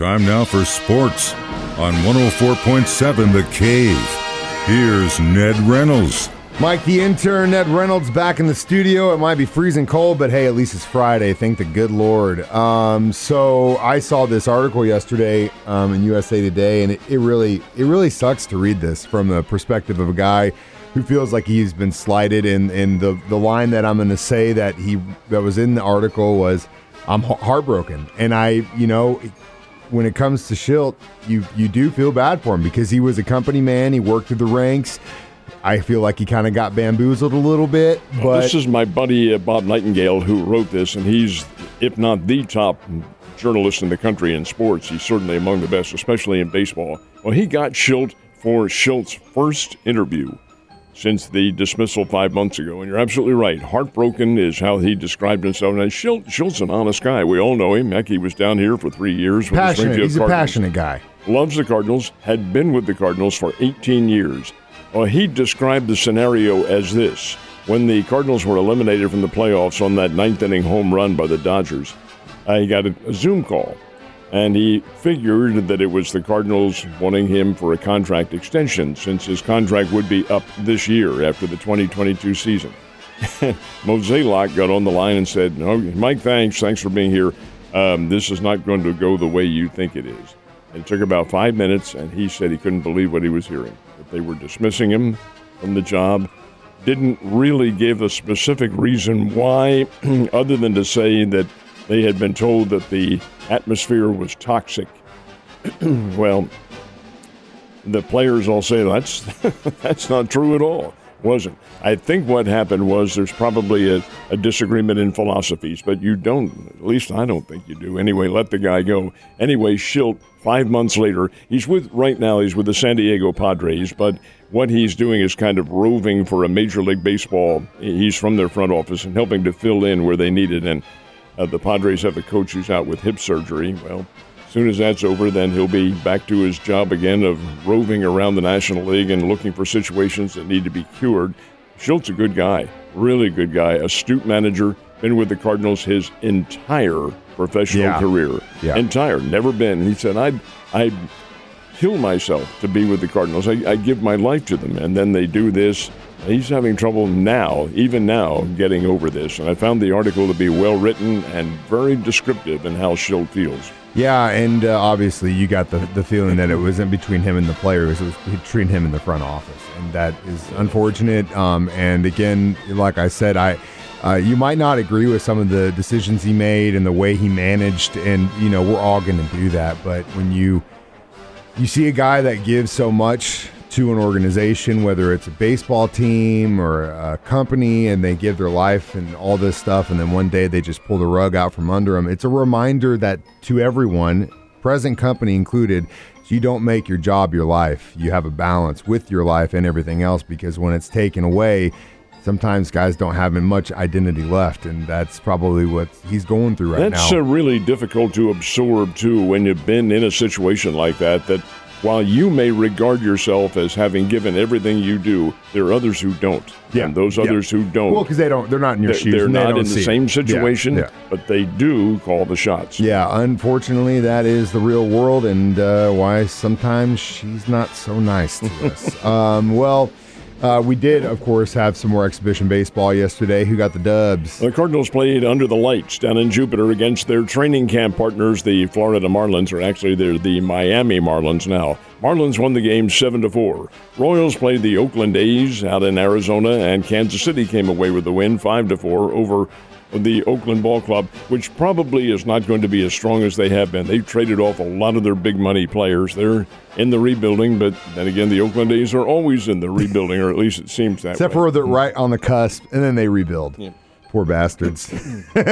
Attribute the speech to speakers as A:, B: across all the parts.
A: Time now for sports on 104.7 The Cave. Here's Ned Reynolds.
B: Mike, the intern, Ned Reynolds, back in the studio. It might be freezing cold, but hey, at least it's Friday. Thank the good Lord. Um, so I saw this article yesterday um, in USA Today, and it, it really, it really sucks to read this from the perspective of a guy who feels like he's been slighted. And, and the the line that I'm going to say that he that was in the article was, "I'm heartbroken," and I, you know, when it comes to Shildt, you you do feel bad for him because he was a company man. He worked through the ranks. I feel like he kind of got bamboozled a little bit. But
C: this is my buddy uh, Bob Nightingale who wrote this, and he's, if not the top journalist in the country in sports, he's certainly among the best, especially in baseball. Well, he got Shildt for Shildt's first interview since the dismissal five months ago. And you're absolutely right. Heartbroken is how he described himself. And Shildt, Shildt's an honest guy. We all know him. Heck, he was down here for three years. With
B: passionate.
C: The
B: He's
C: Cardinals.
B: a passionate guy.
C: Loves the Cardinals. Had been with the Cardinals for 18 years. Well, he described the scenario as this. When the Cardinals were eliminated from the playoffs on that ninth inning home run by the Dodgers, I got a, a Zoom call and he figured that it was the Cardinals wanting him for a contract extension since his contract would be up this year after the 2022 season. Mozeliak got on the line and said, "No, Mike, thanks, thanks for being here. Um, this is not going to go the way you think it is." It took about five minutes, and he said he couldn't believe what he was hearing. That they were dismissing him from the job. Didn't really give a specific reason why, other than to say that they had been told that the atmosphere was toxic. well, the players all say that's that's not true at all. Wasn't. I think what happened was there's probably a, a, disagreement in philosophies, but you don't, at least I don't think you do. Anyway, let the guy go. Anyway, Shildt, five months later, he's with, right now, he's with the San Diego Padres, but what he's doing is kind of roving for a Major League Baseball. He's from their front office and helping to fill in where they need it. And uh, the Padres have a coach who's out with hip surgery. Well, as soon as that's over, then he'll be back to his job again of roving around the National League and looking for situations that need to be cured. Shildt's a good guy, really good guy, astute manager, been with the Cardinals his entire professional
B: yeah.
C: career.
B: Yeah.
C: Entire, never been. He said, I'd, I'd kill myself to be with the Cardinals. I, I give my life to them. And then they do this He's having trouble now, even now, getting over this. And I found the article to be well written and very descriptive in how Shildt feels.
B: Yeah, and uh, obviously you got the, the feeling that it wasn't between him and the players; it was between him and the front office, and that is unfortunate. Um, and again, like I said, I uh, you might not agree with some of the decisions he made and the way he managed, and you know we're all going to do that. But when you you see a guy that gives so much to an organization, whether it's a baseball team or a company, and they give their life and all this stuff, and then one day they just pull the rug out from under them. It's a reminder that to everyone, present company included, you don't make your job your life. You have a balance with your life and everything else because when it's taken away, sometimes guys don't have much identity left, and that's probably what he's going through right
C: that's
B: now.
C: That's really difficult to absorb too when you've been in a situation like that. That while you may regard yourself as having given everything you do, there are others who don't.
B: Yeah.
C: And those
B: yeah.
C: others who don't.
B: Well, because they don't, they're not in your
C: they're,
B: shoes.
C: They're
B: they
C: not in the same
B: it.
C: situation,
B: yeah. Yeah.
C: but they do call the shots.
B: Yeah, unfortunately, that is the real world, and uh, why sometimes she's not so nice to us. um, well. Uh, we did, of course, have some more exhibition baseball yesterday. Who got the dubs?
C: The Cardinals played under the lights down in Jupiter against their training camp partners, the Florida Marlins, or actually they're the Miami Marlins now. Marlins won the game 7 to 4. Royals played the Oakland A's out in Arizona, and Kansas City came away with the win 5 to 4 over the Oakland Ball Club, which probably is not going to be as strong as they have been. They've traded off a lot of their big money players. They're in the rebuilding, but then again, the Oakland A's are always in the rebuilding, or at least it seems that
B: Except
C: way.
B: for they're right on the cusp, and then they rebuild.
C: Yeah.
B: Poor bastards.
C: well,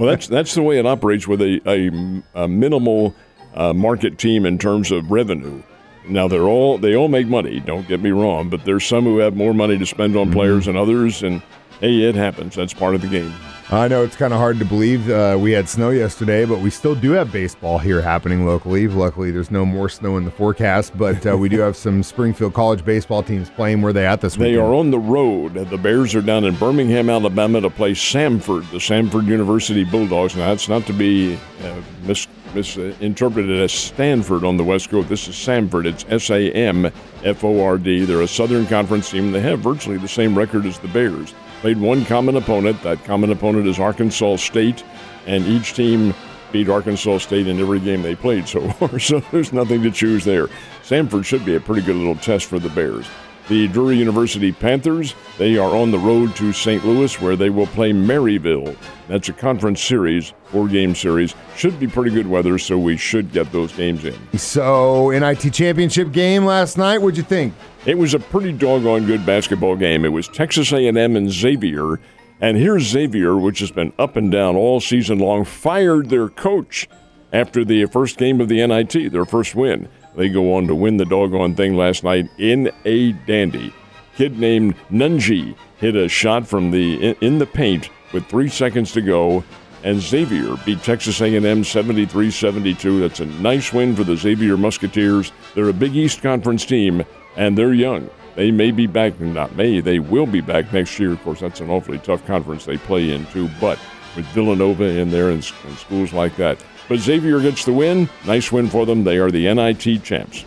C: that's that's the way it operates with a, a, a minimal uh, market team in terms of revenue. Now they're all they all make money. Don't get me wrong, but there's some who have more money to spend on players than others, and hey, it happens. That's part of the game.
B: I know it's kind of hard to believe. Uh, we had snow yesterday, but we still do have baseball here happening locally. Luckily, there's no more snow in the forecast, but uh, we do have some Springfield College baseball teams playing. Where they at this
C: week.
B: They
C: are on the road. The Bears are down in Birmingham, Alabama to play Samford, the Samford University Bulldogs. Now, that's not to be uh, mis- misinterpreted as Stanford on the West Coast. This is Samford. It's S A M F O R D. They're a Southern Conference team. They have virtually the same record as the Bears. Played one common opponent. That common opponent is Arkansas State, and each team beat Arkansas State in every game they played so far. So there's nothing to choose there. Samford should be a pretty good little test for the Bears. The Drury University Panthers, they are on the road to St. Louis where they will play Maryville. That's a conference series, four game series. Should be pretty good weather, so we should get those games in.
B: So, NIT championship game last night. What'd you think?
C: It was a pretty doggone good basketball game. It was Texas A&M and Xavier, and here's Xavier, which has been up and down all season long, fired their coach after the first game of the NIT, their first win. They go on to win the doggone thing last night in a dandy. Kid named Nunge hit a shot from the in, the paint with three seconds to go, and Xavier beat Texas A&M 73-72. That's a nice win for the Xavier Musketeers. They're a Big East Conference team, and they're young. They may be back, not may, they will be back next year. Of course, that's an awfully tough conference they play in too, but with Villanova in there and, and schools like that. But Xavier gets the win. Nice win for them. They are the NIT champs.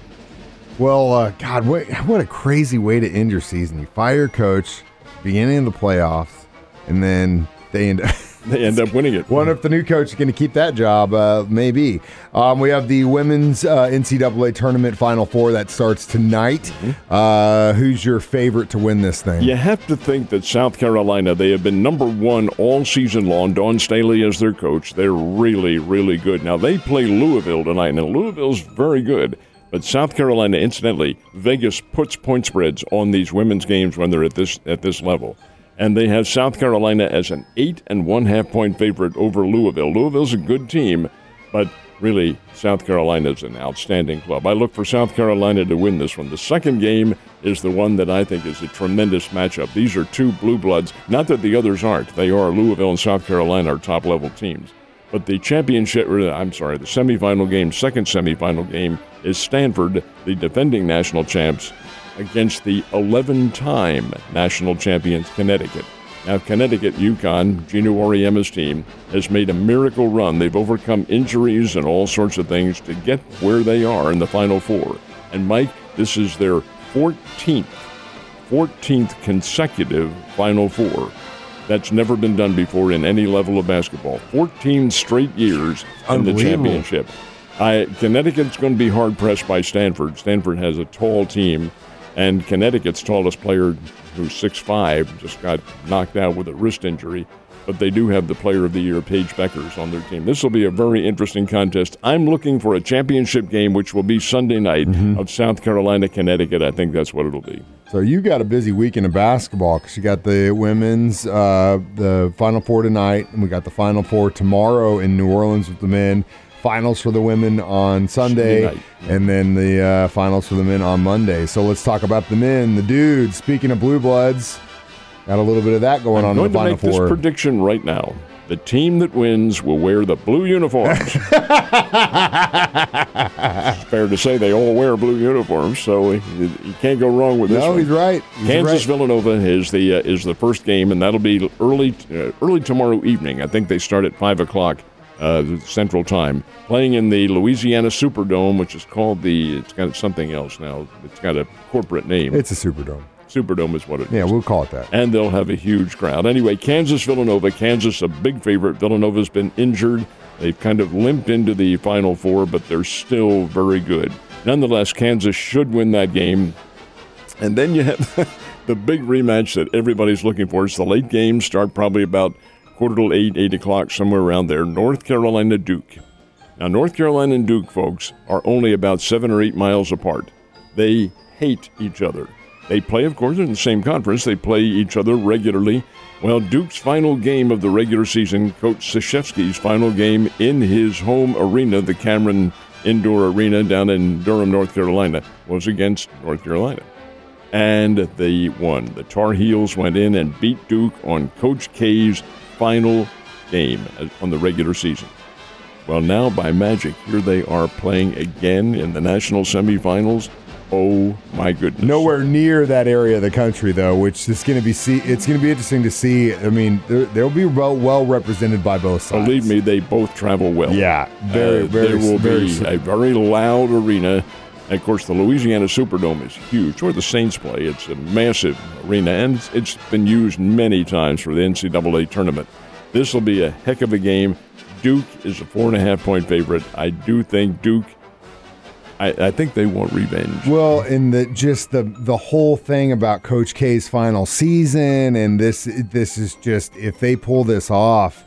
B: Well, uh, God, what, what a crazy way to end your season. You fire your coach, beginning of the playoffs, and then they end up.
C: They end up winning it.
B: Wonder if the new coach is going to keep that job. Uh, maybe. Um, we have the women's uh, NCAA tournament Final Four that starts tonight. Uh, who's your favorite to win this thing?
C: You have to think that South Carolina, they have been number one all season long. Dawn Staley as their coach. They're really, really good. Now, they play Louisville tonight, and Louisville's very good. But South Carolina, incidentally, Vegas puts point spreads on these women's games when they're at this at this level. And they have South Carolina as an eight and one half point favorite over Louisville. Louisville's a good team, but really, South Carolina is an outstanding club. I look for South Carolina to win this one. The second game is the one that I think is a tremendous matchup. These are two blue bloods. Not that the others aren't. They are Louisville and South Carolina are top level teams. But the championship, I'm sorry, the semifinal game, second semifinal game, is Stanford, the defending national champs, against the 11 time national champions, Connecticut. Now, Connecticut, UConn, Geno Auriemma's team, has made a miracle run. They've overcome injuries and all sorts of things to get where they are in the Final Four. And, Mike, this is their 14th, 14th consecutive Final Four. That's never been done before in any level of basketball. 14 straight years in the championship. I, Connecticut's going to be hard pressed by Stanford. Stanford has a tall team, and Connecticut's tallest player, who's 6'5", just got knocked out with a wrist injury. But they do have the Player of the Year, Paige Bueckers, on their team. This will be a very interesting contest. I'm looking for a championship game, which will be Sunday night of South Carolina, Connecticut. I think that's what it'll be.
B: So you got a busy weekend of basketball because you got the women's, uh, the Final Four tonight, and we got the Final Four tomorrow in New Orleans with the men. Finals for the women on Sunday, and then the uh, finals for the men on Monday. So let's talk about the men, the dudes. Speaking of blue bloods, got a little bit of that going
C: I'm
B: on
C: going
B: in the
C: to
B: Final
C: make this prediction right now. The team that wins will wear the blue uniforms. it's fair to say they all wear blue uniforms, so you, you can't go wrong with this
B: no,
C: one.
B: he's right. He's
C: Kansas
B: right.
C: Villanova is the uh, is the first game, and that'll be early uh, early tomorrow evening. I think they start at five o'clock uh, Central Time, playing in the Louisiana Superdome, which is called the. It's got something else now. It's got a corporate name.
B: It's a Superdome.
C: Superdome is what it is
B: Yeah, we'll call it that.
C: and they'll have a huge crowd. Anyway, Kansas Villanova. Kansas a big favorite. Villanova's been injured. They've kind of limped into the Final Four, but they're still very good. Nonetheless, Kansas should win that game. And then you have the big rematch that everybody's looking for. It's the late game. Start probably about quarter to eight, eight o'clock, somewhere around there. North Carolina Duke. Now, North Carolina and Duke, folks, are only about seven or eight miles apart. They hate each other. They play, of course, in the same conference. They play each other regularly. Well, Duke's final game of the regular season, Coach Krzyzewski's final game in his home arena, the Cameron Indoor Arena down in Durham, North Carolina, was against North Carolina. And they won. The Tar Heels went in and beat Duke on Coach K's final game on the regular season. Well, now by magic, here they are playing again in the national semifinals. Oh my goodness!
B: Nowhere near that area of the country, though, which is going to be see. It's going to be interesting to see. I mean, they'll be well, well represented by both sides.
C: Believe me, they both travel well.
B: Yeah, very, uh, very.
C: There will
B: very,
C: be a very loud arena. And of course, the Louisiana Superdome is huge. Where the Saints play, it's a massive arena, and it's been used many times for the NCAA tournament. This will be a heck of a game. Duke is a four and a half point favorite. I do think Duke. I, I think they want revenge.
B: Well, in the just the the whole thing about Coach K's final season, and this this is just if they pull this off.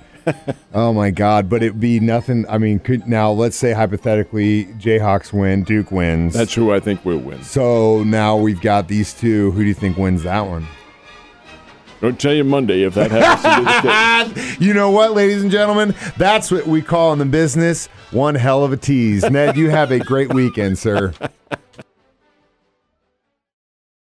B: Oh my God! But it'd be nothing. I mean, could now let's say hypothetically Jayhawks win, Duke wins.
C: That's who I think will win.
B: So now we've got these two. Who do you think wins that one?
C: Don't tell you Monday if that happens to be
B: you know what, ladies and gentlemen? That's what we call in the business one hell of a tease. Ned, you have a great weekend, sir.